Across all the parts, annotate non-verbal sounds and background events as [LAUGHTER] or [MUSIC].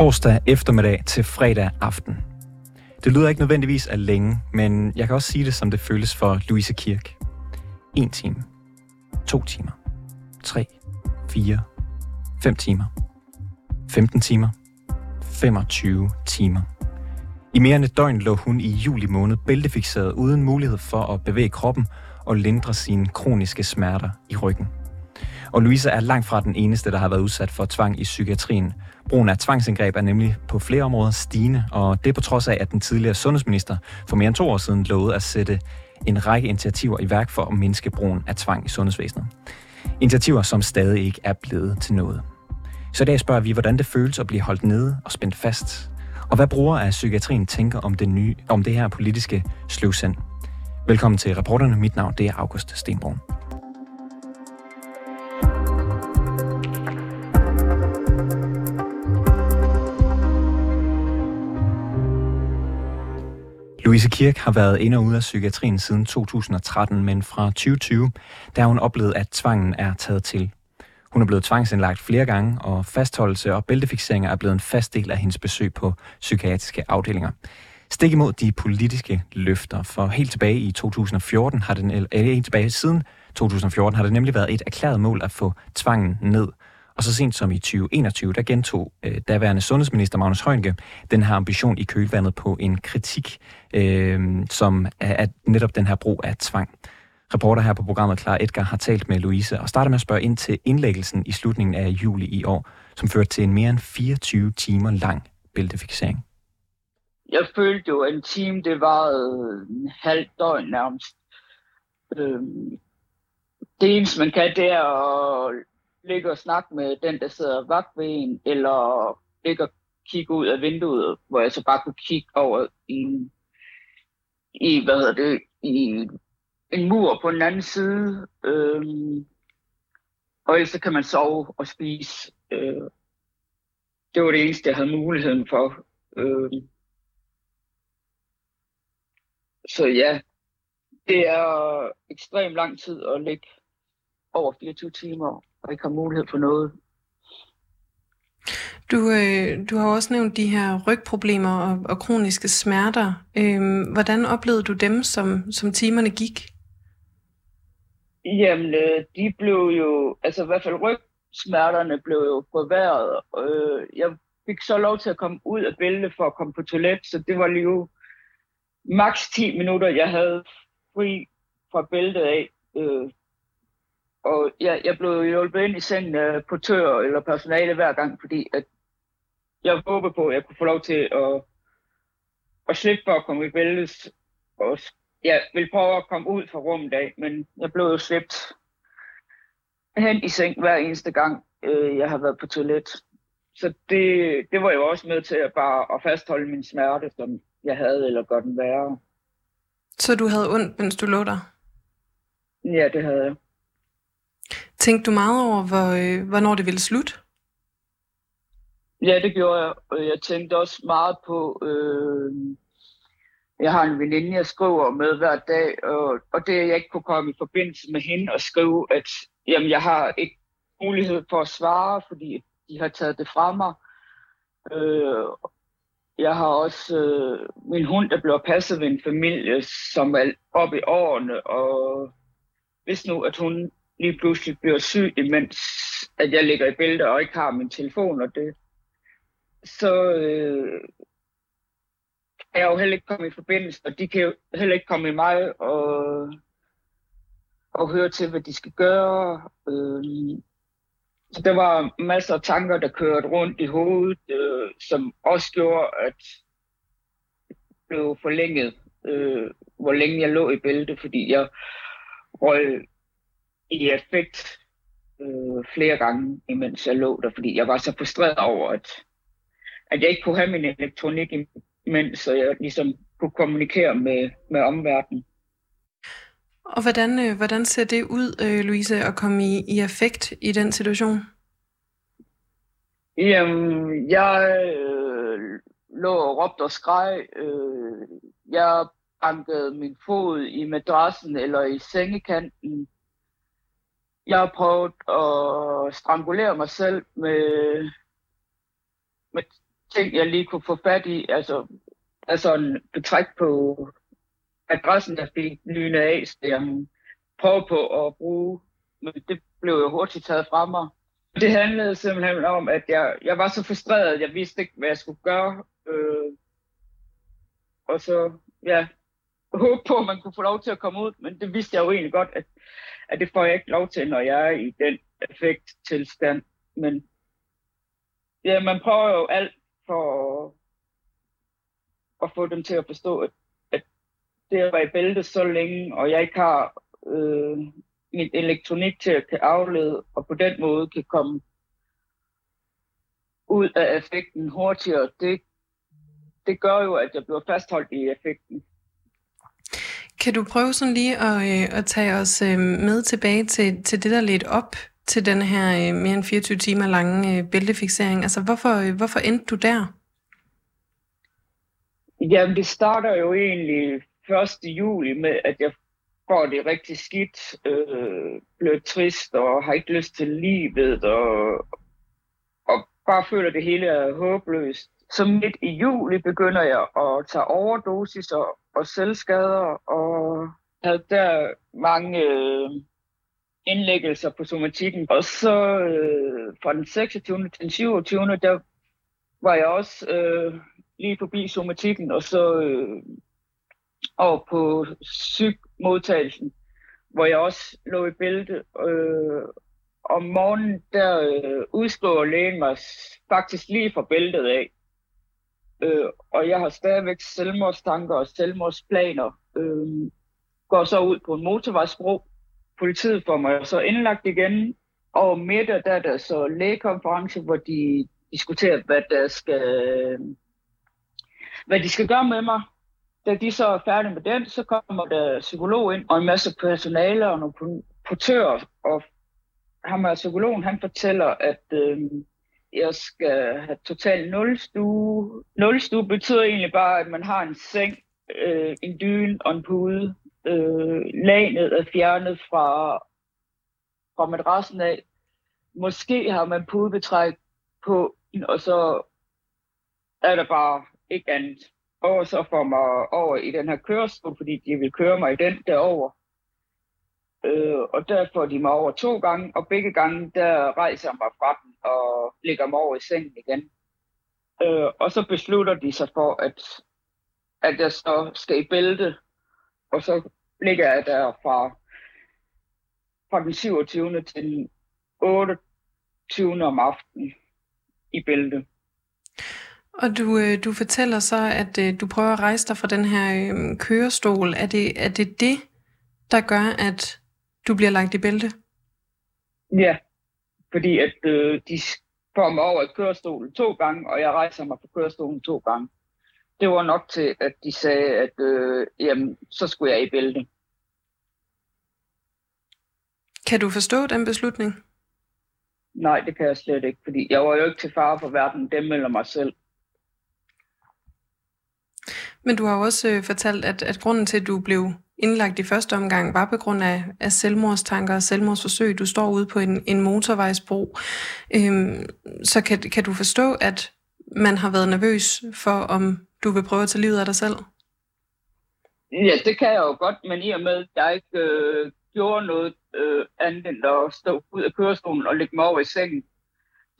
torsdag eftermiddag til fredag aften. Det lyder ikke nødvendigvis af længe, men jeg kan også sige det, som det føles for Louise Kirk. En time. To timer. Tre. Fire. Fem timer. 15 timer. 25 timer. I mere end et døgn lå hun i juli måned bæltefixeret uden mulighed for at bevæge kroppen og lindre sine kroniske smerter i ryggen. Og Louise er langt fra den eneste, der har været udsat for tvang i psykiatrien. Brugen af tvangsindgreb er nemlig på flere områder stigende, og det på trods af, at den tidligere sundhedsminister for mere end to år siden lovede at sætte en række initiativer i værk for at mindske brugen af tvang i sundhedsvæsenet. Initiativer, som stadig ikke er blevet til noget. Så i dag spørger vi, hvordan det føles at blive holdt nede og spændt fast. Og hvad brugere af psykiatrien tænker om det, nye, om det her politiske sløvsend. Velkommen til reporterne. Mit navn det er August Stenbrun. Louise Kirk har været ind og ude af psykiatrien siden 2013, men fra 2020, der har hun oplevet, at tvangen er taget til. Hun er blevet tvangsindlagt flere gange, og fastholdelse og bæltefixeringer er blevet en fast del af hendes besøg på psykiatriske afdelinger. Stik imod de politiske løfter, for helt tilbage i 2014 har den, eller helt tilbage siden 2014 har det nemlig været et erklæret mål at få tvangen ned. Og så sent som i 2021, der gentog øh, daværende sundhedsminister Magnus Heunicke den her ambition i kølvandet på en kritik, øh, som er, at netop den her brug af tvang. Reporter her på programmet, Clara Edgar, har talt med Louise og starter med at spørge ind til indlæggelsen i slutningen af juli i år, som førte til en mere end 24 timer lang bæltefiksering. Jeg følte jo, at en time, det var en halv døgn nærmest. Øhm, det eneste, man kan, det er at ligge og snakke med den, der sidder vagt ved en, eller ligge og kigge ud af vinduet, hvor jeg så bare kunne kigge over i, en, i hvad hedder det, i en mur på den anden side. Øhm, og ellers så kan man sove og spise. Øh, det var det eneste, jeg havde muligheden for. Øh, så ja, det er ekstremt lang tid at ligge over 24 timer og ikke har mulighed for noget. Du, øh, du har også nævnt de her rygproblemer og, og kroniske smerter. Øh, hvordan oplevede du dem, som, som timerne gik? Jamen, øh, de blev jo, altså i hvert fald rygsmerterne blev jo forværret. Øh, jeg fik så lov til at komme ud af bæltet for at komme på toilet, så det var lige jo maks 10 minutter, jeg havde fri fra bæltet af. Øh, og jeg, jeg blev hjulpet ind i sengen af portør eller personale hver gang, fordi at jeg håbede på, at jeg kunne få lov til at, at slippe for at komme i bæltet og jeg vil prøve at komme ud fra rummet af, men jeg blev jo slæbt hen i seng hver eneste gang, øh, jeg har været på toilet. Så det, det var jo også med til at bare at fastholde min smerte, som jeg havde, eller godt den værre. Så du havde ondt, mens du lå der? Ja, det havde jeg. Tænkte du meget over, hvor, øh, hvornår det ville slutte? Ja, det gjorde jeg. Øh, jeg tænkte også meget på, øh, jeg har en veninde, jeg skriver med hver dag, og, og det jeg ikke kunne komme i forbindelse med hende og skrive, at jamen, jeg har ikke mulighed for at svare, fordi de har taget det fra mig. Øh, jeg har også øh, min hund, der bliver passet ved en familie, som er oppe i årene, og hvis nu, at hun lige pludselig bliver syg, imens at jeg ligger i bælte og ikke har min telefon og det, så, øh, kan jeg jo heller ikke komme i forbindelse, og de kan jo heller ikke komme i mig og, og høre til, hvad de skal gøre. Øh, så der var masser af tanker, der kørte rundt i hovedet, øh, som også gjorde, at det blev forlænget, øh, hvor længe jeg lå i bælte, fordi jeg røg i effekt øh, flere gange, imens jeg lå der, fordi jeg var så frustreret over, at, at jeg ikke kunne have min elektronik i mens jeg ligesom kunne kommunikere med, med omverdenen. Og hvordan, øh, hvordan ser det ud, øh, Louise, at komme i, i effekt i den situation? Jamen, jeg øh, lå og råbte og skreg. Øh, jeg bankede min fod i madrassen eller i sengekanten. Jeg har prøvet at strangulere mig selv med, med ting, jeg lige kunne få fat i. Altså, altså en betræk på adressen, der fik lynet af, så jeg prøvede på at bruge. Men det blev jo hurtigt taget fra mig. Det handlede simpelthen om, at jeg, jeg var så frustreret, at jeg vidste ikke, hvad jeg skulle gøre. Øh, og så, ja, håbe på, at man kunne få lov til at komme ud, men det vidste jeg jo egentlig godt, at, at det får jeg ikke lov til, når jeg er i den effekttilstand. Men ja, man prøver jo alt for at, få dem til at forstå, at, at det at være i bælte så længe, og jeg ikke har øh, mit elektronik til at kan aflede, og på den måde kan komme ud af effekten hurtigere, det, det gør jo, at jeg bliver fastholdt i effekten. Kan du prøve sådan lige at, øh, at tage os øh, med tilbage til, til det, der ledte op til den her øh, mere end 24 timer lange øh, bæltefiksering? Altså, hvorfor, øh, hvorfor endte du der? Jamen, det starter jo egentlig 1. juli med, at jeg får det rigtig skidt, øh, bliver trist og har ikke lyst til livet, og, og bare føler, at det hele er håbløst. Så midt i juli begynder jeg at tage overdosis og, og selvskader, og havde der mange øh, indlæggelser på somatikken. Og så øh, fra den 26. til den 27. der var jeg også øh, lige forbi somatikken, og så øh, over på sygmodtagelsen, hvor jeg også lå i bælte. Øh, om morgenen, der øh, udskriver lægen mig faktisk lige fra bæltet af. Øh, og jeg har stadigvæk selvmordstanker og selvmordsplaner. Øh, går så ud på en motorvejsbro. Politiet får mig så indlagt igen. Og middag, der er der så lægekonference, hvor de diskuterer, hvad der skal, hvad de skal gøre med mig. Da de så er færdige med den, så kommer der psykolog ind, og en masse personale og nogle portører. Og ham er psykologen, han fortæller, at øh, jeg skal have total nulstue. Nulstue betyder egentlig bare, at man har en seng, øh, en dyne og en pude. Øh, lagnet er fjernet fra, fra madrassen af. Måske har man pudebetræk på, og så er der bare ikke andet. Og så får mig over i den her kørestol, fordi de vil køre mig i den derover. Øh, og der får de mig over to gange, og begge gange, der rejser jeg mig fra den og ligger mig over i sengen igen. Øh, og så beslutter de sig for, at, at jeg så skal i bælte, og så ligger jeg der fra, fra den 27. til den 28. om aftenen i bælte. Og du, øh, du fortæller så, at øh, du prøver at rejse dig fra den her øh, kørestol. Er det, er det det, der gør, at du bliver lagt i bælte? Ja, fordi at øh, de får mig over i kørestolen to gange, og jeg rejser mig på kørestolen to gange. Det var nok til, at de sagde, at øh, jamen, så skulle jeg i bælte. Kan du forstå den beslutning? Nej, det kan jeg slet ikke, fordi jeg var jo ikke til fare for hverken dem eller mig selv. Men du har også øh, fortalt, at, at grunden til, at du blev indlagt i første omgang, var på grund af, af selvmordstanker og selvmordsforsøg. Du står ude på en, en motorvejsbro. Øhm, så kan, kan du forstå, at man har været nervøs for, om du vil prøve at tage livet af dig selv? Ja, det kan jeg jo godt, men i og med, at jeg ikke øh, gjorde noget øh, andet end at stå ud af kørestolen og lægge mig over i sengen,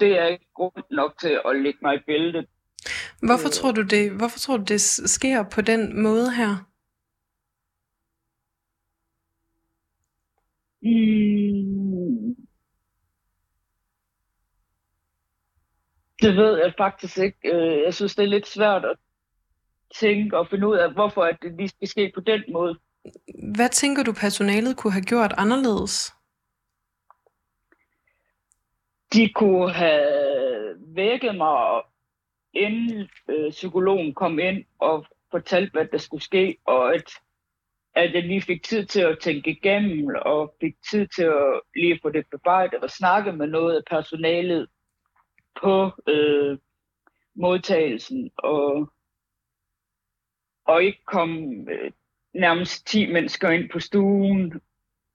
det er ikke grund nok til at lægge mig i bæltet. Hvorfor tror du det? Hvorfor tror du det sker på den måde her? Mm. Det ved jeg faktisk ikke. Øh, jeg synes, det er lidt svært at tænke og finde ud af, hvorfor det lige skal ske på den måde. Hvad tænker du, personalet kunne have gjort anderledes? De kunne have vækket mig, inden øh, psykologen kom ind og fortalte, hvad der skulle ske, og at at jeg lige fik tid til at tænke igennem, og fik tid til at lige få det bearbejdet og snakke med noget af personalet på øh, modtagelsen, og, og ikke komme øh, nærmest 10 mennesker ind på stuen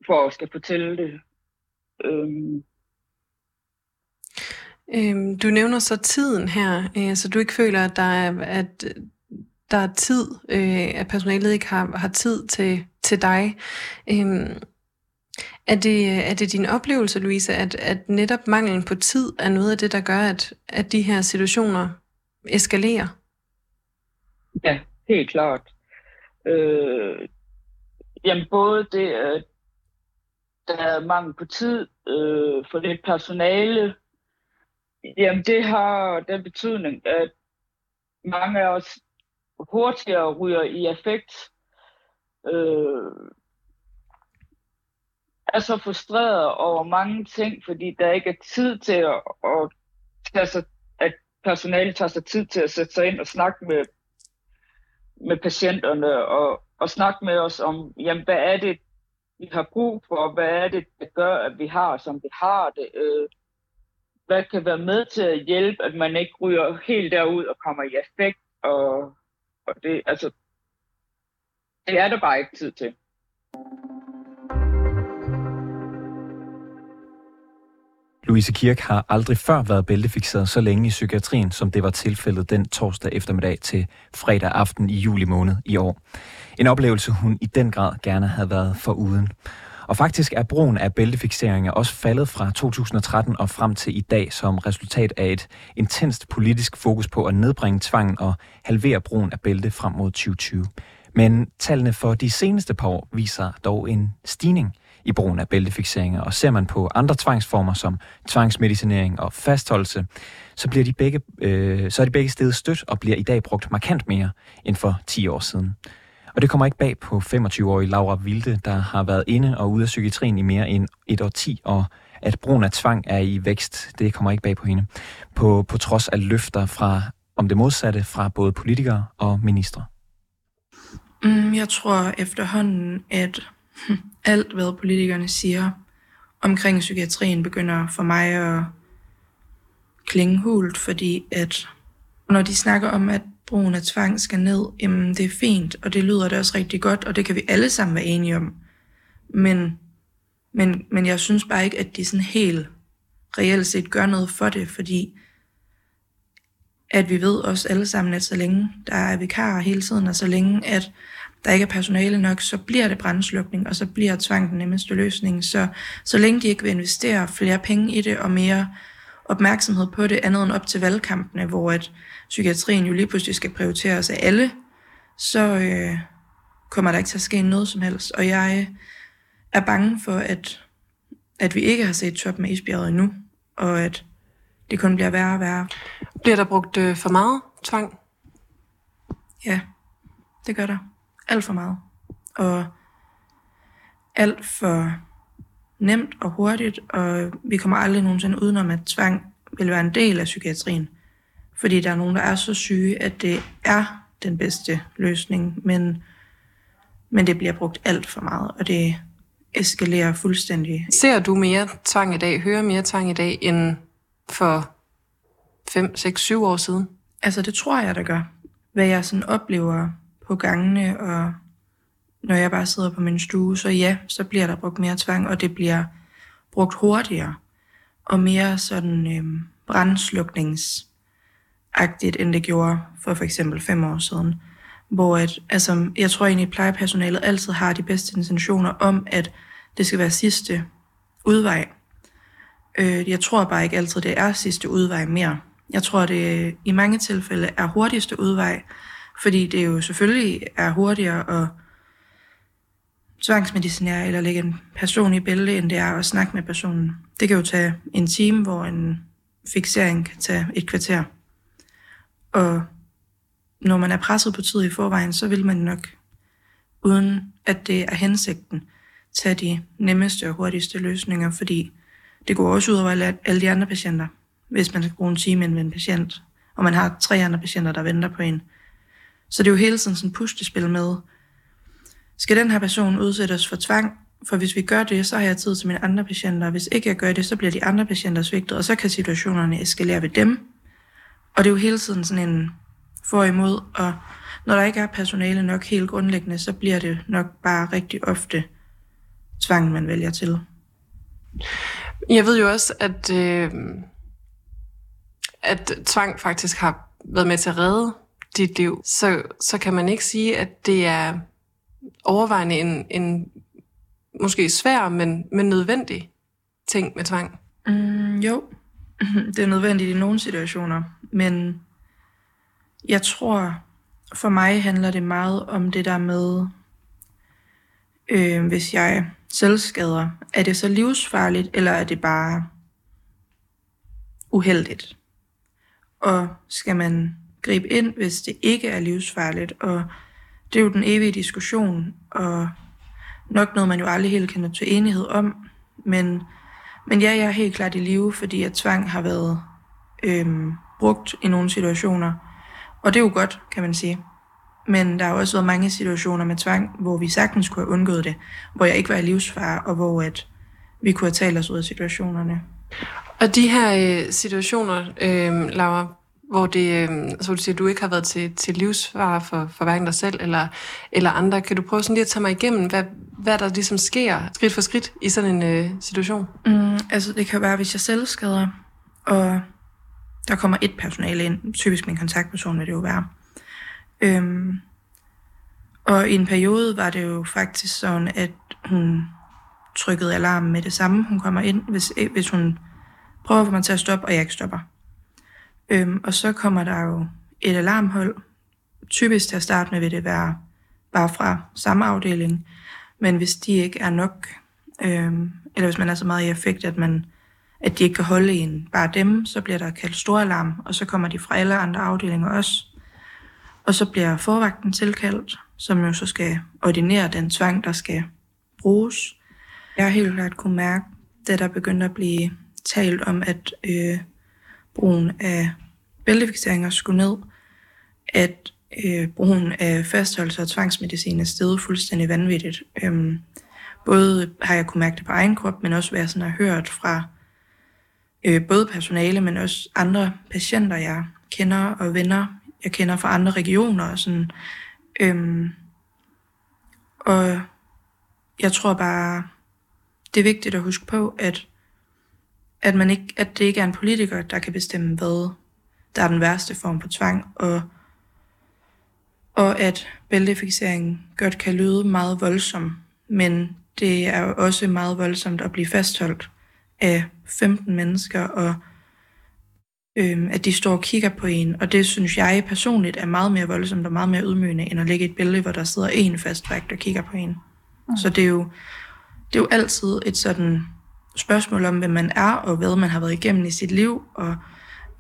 for at skal fortælle det. Øhm. Øhm, du nævner så tiden her, øh, så du ikke føler, at der er, at der er tid, øh, at personalet ikke har, har tid til, til dig. Øhm, er det, øh, er det din oplevelse, Louise, at, at netop manglen på tid er noget af det, der gør, at, at de her situationer eskalerer? Ja, helt klart. Øh, jamen både det, at der er mangel på tid øh, for det personale, jamen det har den betydning, at mange af os hurtigere ryger i effekt. Øh, er så frustreret over mange ting, fordi der ikke er tid til at, at tage sig, at personalet tager sig tid til at sætte sig ind og snakke med, med patienterne og, og snakke med os om, jamen, hvad er det, vi har brug for, hvad er det, der gør, at vi har, som vi har det, øh, hvad kan være med til at hjælpe, at man ikke ryger helt derud og kommer i effekt, og, og det, altså, det er der bare ikke tid til. Louise Kirk har aldrig før været bæltefixeret så længe i psykiatrien, som det var tilfældet den torsdag eftermiddag til fredag aften i juli måned i år. En oplevelse, hun i den grad gerne havde været for uden. Og faktisk er brugen af bæltefixeringer også faldet fra 2013 og frem til i dag som resultat af et intenst politisk fokus på at nedbringe tvangen og halvere brugen af bælte frem mod 2020. Men tallene for de seneste par år viser dog en stigning – i brugen af bæltefixeringer. Og ser man på andre tvangsformer som tvangsmedicinering og fastholdelse, så, bliver de begge, øh, så er de begge stedet stødt og bliver i dag brugt markant mere end for 10 år siden. Og det kommer ikke bag på 25-årige Laura Vilde, der har været inde og ude af psykiatrien i mere end et år 10, og at brugen af tvang er i vækst, det kommer ikke bag på hende. På, på trods af løfter fra, om det modsatte fra både politikere og ministre. Mm, jeg tror efterhånden, at [LAUGHS] alt, hvad politikerne siger omkring psykiatrien, begynder for mig at klinge hult, fordi at når de snakker om, at brugen af tvang skal ned, jamen det er fint, og det lyder det også rigtig godt, og det kan vi alle sammen være enige om. Men, men, men jeg synes bare ikke, at de sådan helt reelt set gør noget for det, fordi at vi ved også alle sammen, at så længe der er vikarer hele tiden, og så længe at der ikke er personale nok, så bliver det brændslukning, og så bliver tvang den nemmeste løsning. Så, så længe de ikke vil investere flere penge i det, og mere opmærksomhed på det, andet end op til valgkampene, hvor at psykiatrien jo lige pludselig skal prioriteres af alle, så øh, kommer der ikke til at ske noget som helst. Og jeg er bange for, at, at vi ikke har set top med isbjerget endnu, og at det kun bliver værre og værre. Bliver der brugt øh, for meget tvang? Ja, det gør der alt for meget. Og alt for nemt og hurtigt, og vi kommer aldrig nogensinde udenom, at tvang vil være en del af psykiatrien. Fordi der er nogen, der er så syge, at det er den bedste løsning, men, men det bliver brugt alt for meget, og det eskalerer fuldstændig. Ser du mere tvang i dag, hører mere tvang i dag, end for 5, 6, 7 år siden? Altså det tror jeg, der gør. Hvad jeg sådan oplever på gangene, og når jeg bare sidder på min stue, så ja, så bliver der brugt mere tvang, og det bliver brugt hurtigere, og mere sådan øhm, brandslukningsagtigt, end det gjorde for for eksempel fem år siden. Hvor at, altså, jeg tror egentlig, at plejepersonalet altid har de bedste intentioner om, at det skal være sidste udvej. Øh, jeg tror bare ikke altid, det er sidste udvej mere. Jeg tror, det i mange tilfælde er hurtigste udvej, fordi det jo selvfølgelig er hurtigere at tvangsmedicinere eller lægge en person i bælte, end det er at snakke med personen. Det kan jo tage en time, hvor en fixering kan tage et kvarter. Og når man er presset på tid i forvejen, så vil man nok, uden at det er hensigten, tage de nemmeste og hurtigste løsninger, fordi det går også ud over alle de andre patienter, hvis man skal bruge en time med en patient, og man har tre andre patienter, der venter på en. Så det er jo hele tiden sådan et puslespil med, skal den her person udsættes for tvang? For hvis vi gør det, så har jeg tid til mine andre patienter. Hvis ikke jeg gør det, så bliver de andre patienter svigtet, og så kan situationerne eskalere ved dem. Og det er jo hele tiden sådan en for imod, og når der ikke er personale nok helt grundlæggende, så bliver det nok bare rigtig ofte tvang, man vælger til. Jeg ved jo også, at øh, at tvang faktisk har været med til at redde dit liv, så, så kan man ikke sige, at det er overvejende en, en måske svær, men, men nødvendig ting med tvang. Mm, jo, [LAUGHS] det er nødvendigt i nogle situationer, men jeg tror, for mig handler det meget om det der med, øh, hvis jeg selvskader, er det så livsfarligt, eller er det bare uheldigt? Og skal man gribe ind, hvis det ikke er livsfarligt? Og det er jo den evige diskussion, og nok noget, man jo aldrig helt kan nå til enighed om. Men, men ja, jeg er helt klart i live, fordi at tvang har været øhm, brugt i nogle situationer. Og det er jo godt, kan man sige. Men der har også været mange situationer med tvang, hvor vi sagtens kunne have undgået det, hvor jeg ikke var i livsfare, og hvor at vi kunne have talt os ud af situationerne. Og de her øh, situationer, øh, Laura, hvor det, øh, altså, så du siger, du ikke har været til, til livsfare for, for hverken dig selv eller, eller andre. Kan du prøve sådan lige at tage mig igennem, hvad, hvad der ligesom sker skridt for skridt i sådan en øh, situation? Mm, altså det kan være, hvis jeg selv skader, og der kommer et personale ind, typisk min kontaktperson vil det jo være. Øhm, og i en periode var det jo faktisk sådan, at hun trykkede alarmen med det samme. Hun kommer ind, hvis, hvis hun prøver at få mig til at stoppe, og jeg ikke stopper. Øhm, og så kommer der jo et alarmhold. Typisk til at starte med vil det være bare fra samme afdeling. Men hvis de ikke er nok, øhm, eller hvis man er så meget i effekt, at, man, at de ikke kan holde en, bare dem, så bliver der kaldt stor alarm, og så kommer de fra alle andre afdelinger også. Og så bliver forvagten tilkaldt, som jo så skal ordinere den tvang, der skal bruges. Jeg har helt klart kunne mærke, da der begyndte at blive talt om, at øh, brugen af bæltefikseringer skulle ned, at øh, brugen af fastholdelse og tvangsmedicin er steget fuldstændig vanvittigt. Øhm, både har jeg kunne mærke det på egen krop, men også hvad jeg sådan har hørt fra øh, både personale, men også andre patienter, jeg kender og venner, jeg kender fra andre regioner. Og, sådan. Øhm, og jeg tror bare, det er vigtigt at huske på, at at, man ikke, at det ikke er en politiker, der kan bestemme, hvad der er den værste form for tvang, og, og at bæltefixering godt kan lyde meget voldsom, men det er også meget voldsomt at blive fastholdt af 15 mennesker, og øhm, at de står og kigger på en, og det synes jeg personligt er meget mere voldsomt og meget mere ydmygende, end at lægge et billede, hvor der sidder en fastvagt og kigger på en. Mm. Så det er, jo, det er jo altid et sådan spørgsmål om, hvem man er, og hvad man har været igennem i sit liv, og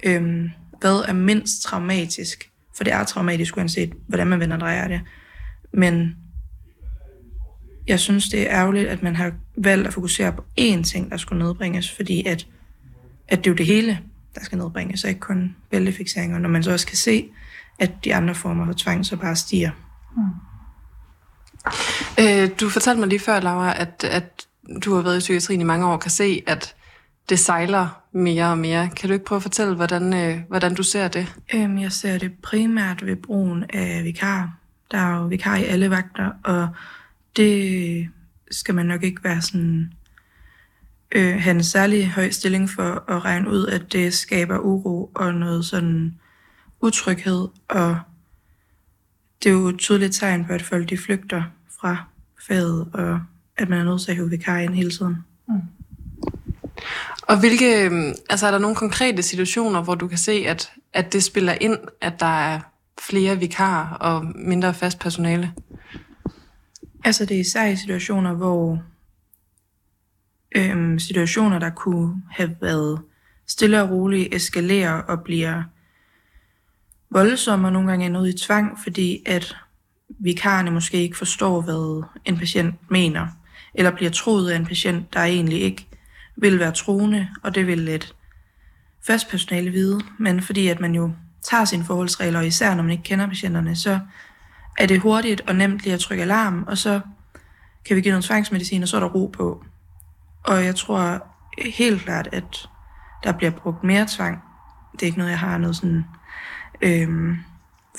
øhm, hvad er mindst traumatisk. For det er traumatisk, uanset hvordan man vender drejer det. Men jeg synes, det er ærgerligt, at man har valgt at fokusere på én ting, der skulle nedbringes, fordi at, at det er jo det hele, der skal nedbringes, og ikke kun bæltefixeringer, når man så også kan se, at de andre former for tvang så bare stiger. Mm. Øh, du fortalte mig lige før, Laura, at, at du har været i psykiatrien i mange år, kan se, at det sejler mere og mere. Kan du ikke prøve at fortælle, hvordan, øh, hvordan du ser det? Øhm, jeg ser det primært ved brugen af vikar. Der er jo vikar i alle vagter, og det skal man nok ikke være sådan øh, have en særlig høj stilling for at regne ud, at det skaber uro og noget sådan utryghed, og det er jo et tydeligt tegn på, at folk de flygter fra faget og at man er nødt til at hive vikar ind hele tiden. Mm. Og hvilke, øhm, altså er der nogle konkrete situationer, hvor du kan se, at, at det spiller ind, at der er flere vikarer og mindre fast personale? Altså det er især i situationer, hvor øhm, situationer, der kunne have været stille og roligt, eskalerer og bliver voldsomme og nogle gange er noget i tvang, fordi at vikarerne måske ikke forstår, hvad en patient mener eller bliver troet af en patient, der egentlig ikke vil være troende, og det vil et fast personale vide, men fordi at man jo tager sine forholdsregler, og især når man ikke kender patienterne, så er det hurtigt og nemt lige at trykke alarm, og så kan vi give noget tvangsmedicin, og så er der ro på. Og jeg tror helt klart, at der bliver brugt mere tvang. Det er ikke noget, jeg har noget sådan øhm,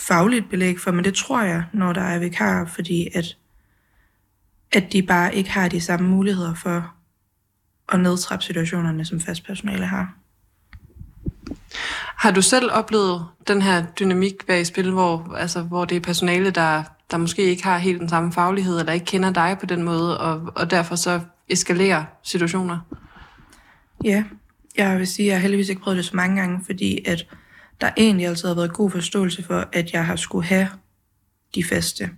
fagligt belæg for, men det tror jeg, når der er vikar, fordi at at de bare ikke har de samme muligheder for at nedtrappe situationerne, som fast personale har. Har du selv oplevet den her dynamik i spil, hvor, altså, hvor det er personale, der, der måske ikke har helt den samme faglighed, eller ikke kender dig på den måde, og, og derfor så eskalerer situationer? Ja, jeg vil sige, at jeg har heldigvis ikke prøvet det så mange gange, fordi at der egentlig altid har været god forståelse for, at jeg har skulle have de faste.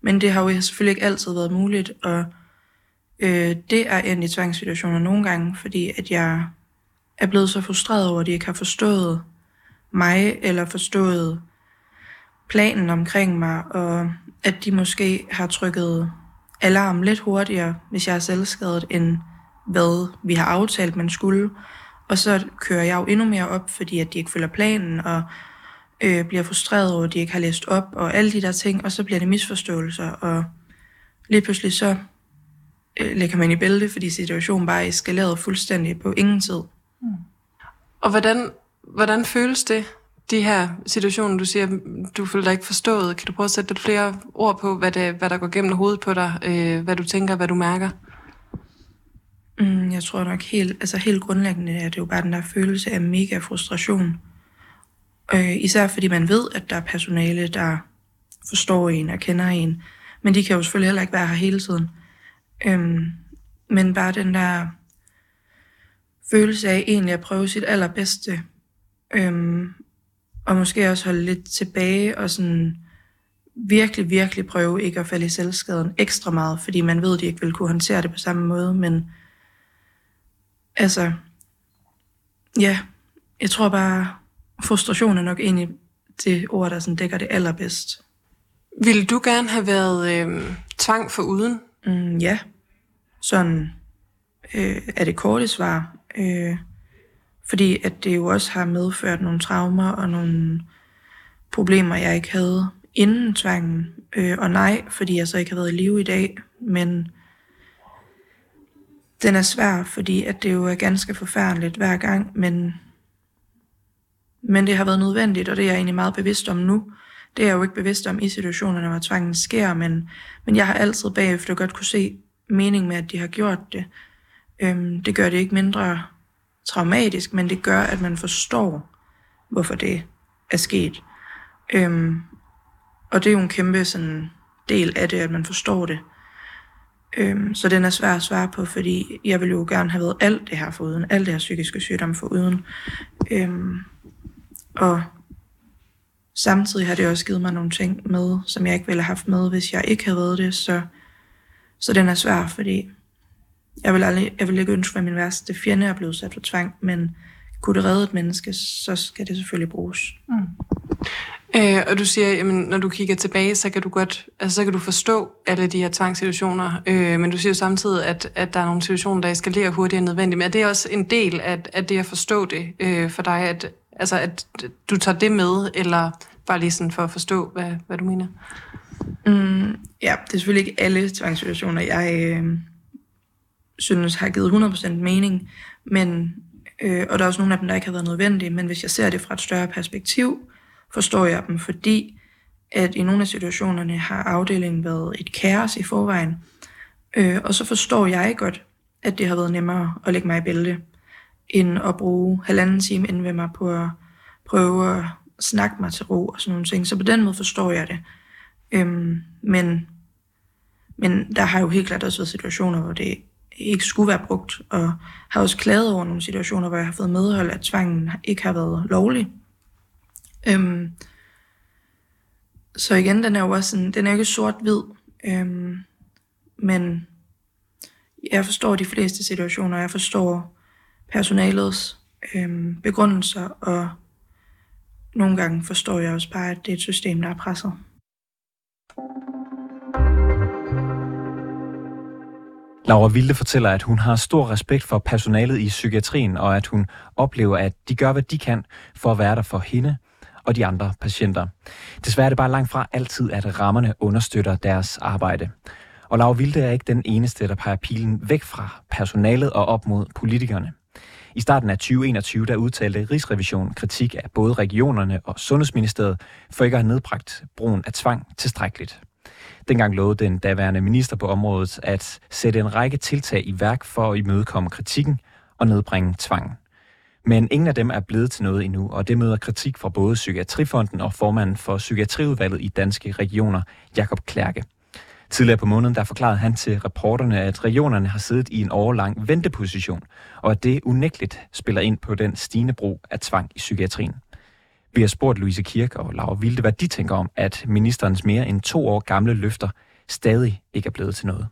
Men det har jo selvfølgelig ikke altid været muligt, og øh, det er endt i tvangssituationer nogle gange, fordi at jeg er blevet så frustreret over, at de ikke har forstået mig, eller forstået planen omkring mig, og at de måske har trykket alarm lidt hurtigere, hvis jeg er selvskadet, end hvad vi har aftalt, man skulle. Og så kører jeg jo endnu mere op, fordi at de ikke følger planen, og øh, bliver frustreret over, at de ikke har læst op, og alle de der ting, og så bliver det misforståelser, og lige pludselig så øh, lægger man i bælte, fordi situationen bare er eskaleret fuldstændig på ingen tid. Mm. Og hvordan, hvordan føles det, de her situationer, du siger, du føler dig ikke forstået? Kan du prøve at sætte lidt flere ord på, hvad, det, hvad der går gennem hovedet på dig, øh, hvad du tænker, hvad du mærker? Mm, jeg tror nok helt, altså helt grundlæggende er det jo bare den der følelse af mega frustration. Øh, især fordi man ved, at der er personale, der forstår en og kender en. Men de kan jo selvfølgelig heller ikke være her hele tiden. Øhm, men bare den der følelse af egentlig at prøve sit allerbedste. Øhm, og måske også holde lidt tilbage og sådan virkelig, virkelig prøve ikke at falde i selvskaden ekstra meget, fordi man ved, at de ikke vil kunne håndtere det på samme måde, men altså, ja, jeg tror bare, frustration er nok egentlig det ord, der sådan dækker det allerbedst. Ville du gerne have været øh, tvang for uden? Mm, ja, sådan øh, er det korte svar. Øh, fordi at det jo også har medført nogle traumer og nogle problemer, jeg ikke havde inden tvangen. Øh, og nej, fordi jeg så ikke har været i live i dag, men den er svær, fordi at det jo er ganske forfærdeligt hver gang, men, men det har været nødvendigt, og det er jeg egentlig meget bevidst om nu. Det er jeg jo ikke bevidst om i situationerne, hvor tvangen sker, men, men jeg har altid bagefter godt kunne se mening med, at de har gjort det. Øhm, det gør det ikke mindre traumatisk, men det gør, at man forstår, hvorfor det er sket. Øhm, og det er jo en kæmpe sådan, del af det, at man forstår det. Øhm, så den er svær at svare på, fordi jeg ville jo gerne have været alt det her for uden, alt det her psykiske sygdom for uden. Øhm, og samtidig har det også givet mig nogle ting med, som jeg ikke ville have haft med, hvis jeg ikke havde været det, så, så den er svær, fordi jeg vil, aldrig, jeg vil ikke ønske, at min værste fjende er blevet sat for tvang, men kunne det redde et menneske, så skal det selvfølgelig bruges. Mm. Øh, og du siger, jamen, når du kigger tilbage, så kan du godt, altså, så kan du forstå alle de her tvangssituationer, øh, men du siger jo samtidig, at, at der er nogle situationer, der eskalerer hurtigere end nødvendigt. Men er det også en del af, af det at forstå det øh, for dig, at, altså, at du tager det med, eller bare lige sådan for at forstå, hvad, hvad du mener? Mm, ja, det er selvfølgelig ikke alle tvangssituationer, jeg øh, synes har givet 100% mening, men, øh, og der er også nogle af dem, der ikke har været nødvendige, men hvis jeg ser det fra et større perspektiv, forstår jeg dem, fordi at i nogle af situationerne har afdelingen været et kaos i forvejen. Øh, og så forstår jeg godt, at det har været nemmere at lægge mig i bælte, end at bruge halvanden time inden ved mig på at prøve at snakke mig til ro og sådan nogle ting. Så på den måde forstår jeg det. Øhm, men, men der har jo helt klart også været situationer, hvor det ikke skulle være brugt, og har også klaget over nogle situationer, hvor jeg har fået medhold, at tvangen ikke har været lovlig. Øhm, så igen, den er jo også sådan, den er jo ikke sort-hvid, øhm, men jeg forstår de fleste situationer, jeg forstår personalets øh, begrundelser, og nogle gange forstår jeg også bare, at det er et system, der er presset. Laura Vilde fortæller, at hun har stor respekt for personalet i psykiatrien, og at hun oplever, at de gør, hvad de kan for at være der for hende og de andre patienter. Desværre er det bare langt fra altid, at rammerne understøtter deres arbejde. Og Laura Vilde er ikke den eneste, der peger pilen væk fra personalet og op mod politikerne. I starten af 2021 der udtalte Rigsrevisionen kritik af både regionerne og Sundhedsministeriet for ikke at have nedbragt brugen af tvang tilstrækkeligt. Dengang lovede den daværende minister på området at sætte en række tiltag i værk for at imødekomme kritikken og nedbringe tvangen. Men ingen af dem er blevet til noget endnu, og det møder kritik fra både Psykiatrifonden og formanden for Psykiatriudvalget i Danske Regioner, Jakob Klærke. Tidligere på måneden der forklarede han til reporterne, at regionerne har siddet i en årlang venteposition, og at det unægteligt spiller ind på den stigende brug af tvang i psykiatrien. Vi har spurgt Louise Kirk og Laura Vilde, hvad de tænker om, at ministerens mere end to år gamle løfter stadig ikke er blevet til noget.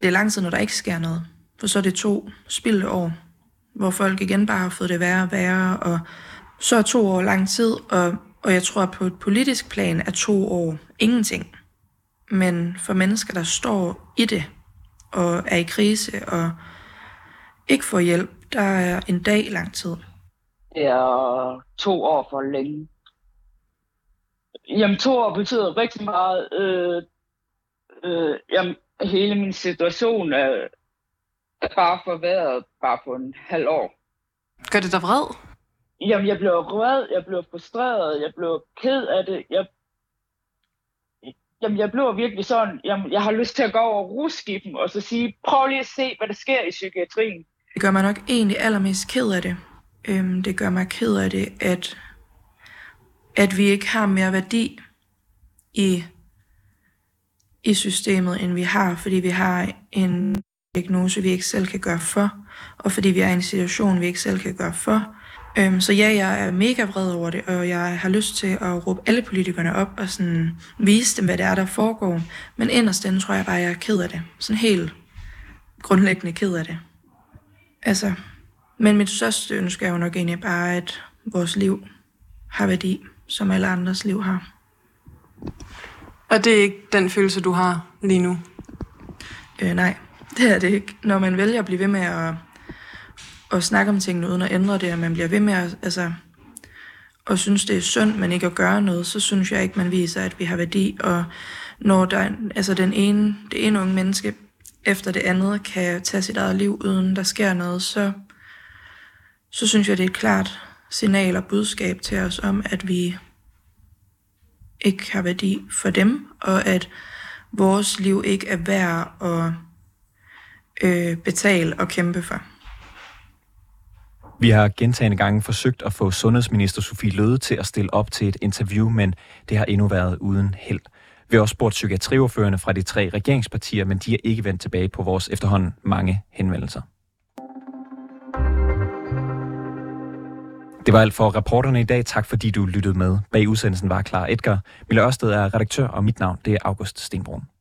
Det er lang tid, når der ikke sker noget. For så er det to spildte år, hvor folk igen bare har fået det værre og værre, og så er to år lang tid, og, og jeg tror på et politisk plan er to år ingenting. Men for mennesker, der står i det, og er i krise, og ikke får hjælp, der er en dag lang tid. Det er to år for længe. Jamen, to år betyder rigtig meget. Øh, øh, jamen, hele min situation er, er bare forværret bare på en halv år. Gør det dig vred? Jamen, jeg blev vred, jeg blev frustreret, jeg blev ked af det. Jeg, jamen, jeg blev virkelig sådan, jamen, jeg har lyst til at gå over rusgiften og så sige, prøv lige at se, hvad der sker i psykiatrien. Det gør mig nok egentlig allermest ked af det. Øhm, det gør mig ked af det, at, at vi ikke har mere værdi i, i systemet, end vi har, fordi vi har en diagnose, vi ikke selv kan gøre for, og fordi vi er i en situation, vi ikke selv kan gøre for. Øhm, så ja, jeg er mega vred over det, og jeg har lyst til at råbe alle politikerne op og sådan vise dem, hvad det er, der foregår. Men inderst inde tror jeg bare, at jeg er ked af det. Sådan helt grundlæggende ked af det. Altså, men mit største ønske er jo nok egentlig bare, at vores liv har værdi, som alle andres liv har. Og det er ikke den følelse, du har lige nu? Øh, nej, det er det ikke. Når man vælger at blive ved med at, at snakke om tingene uden at ændre det, og man bliver ved med at, altså, og synes, det er synd, men ikke at gøre noget, så synes jeg ikke, man viser, at vi har værdi. Og når der, altså den ene, det ene unge menneske efter det andet kan tage sit eget liv, uden der sker noget, så, så synes jeg, det er et klart signal og budskab til os om, at vi ikke har værdi for dem, og at vores liv ikke er værd at øh, betale og kæmpe for. Vi har gentagende gange forsøgt at få sundhedsminister Sofie Løde til at stille op til et interview, men det har endnu været uden held. Vi har også spurgt psykiatriordførende fra de tre regeringspartier, men de er ikke vendt tilbage på vores efterhånden mange henvendelser. Det var alt for reporterne i dag. Tak fordi du lyttede med. Bag udsendelsen var Klar Edgar. Mille Ørsted er redaktør, og mit navn det er August Stenbrun.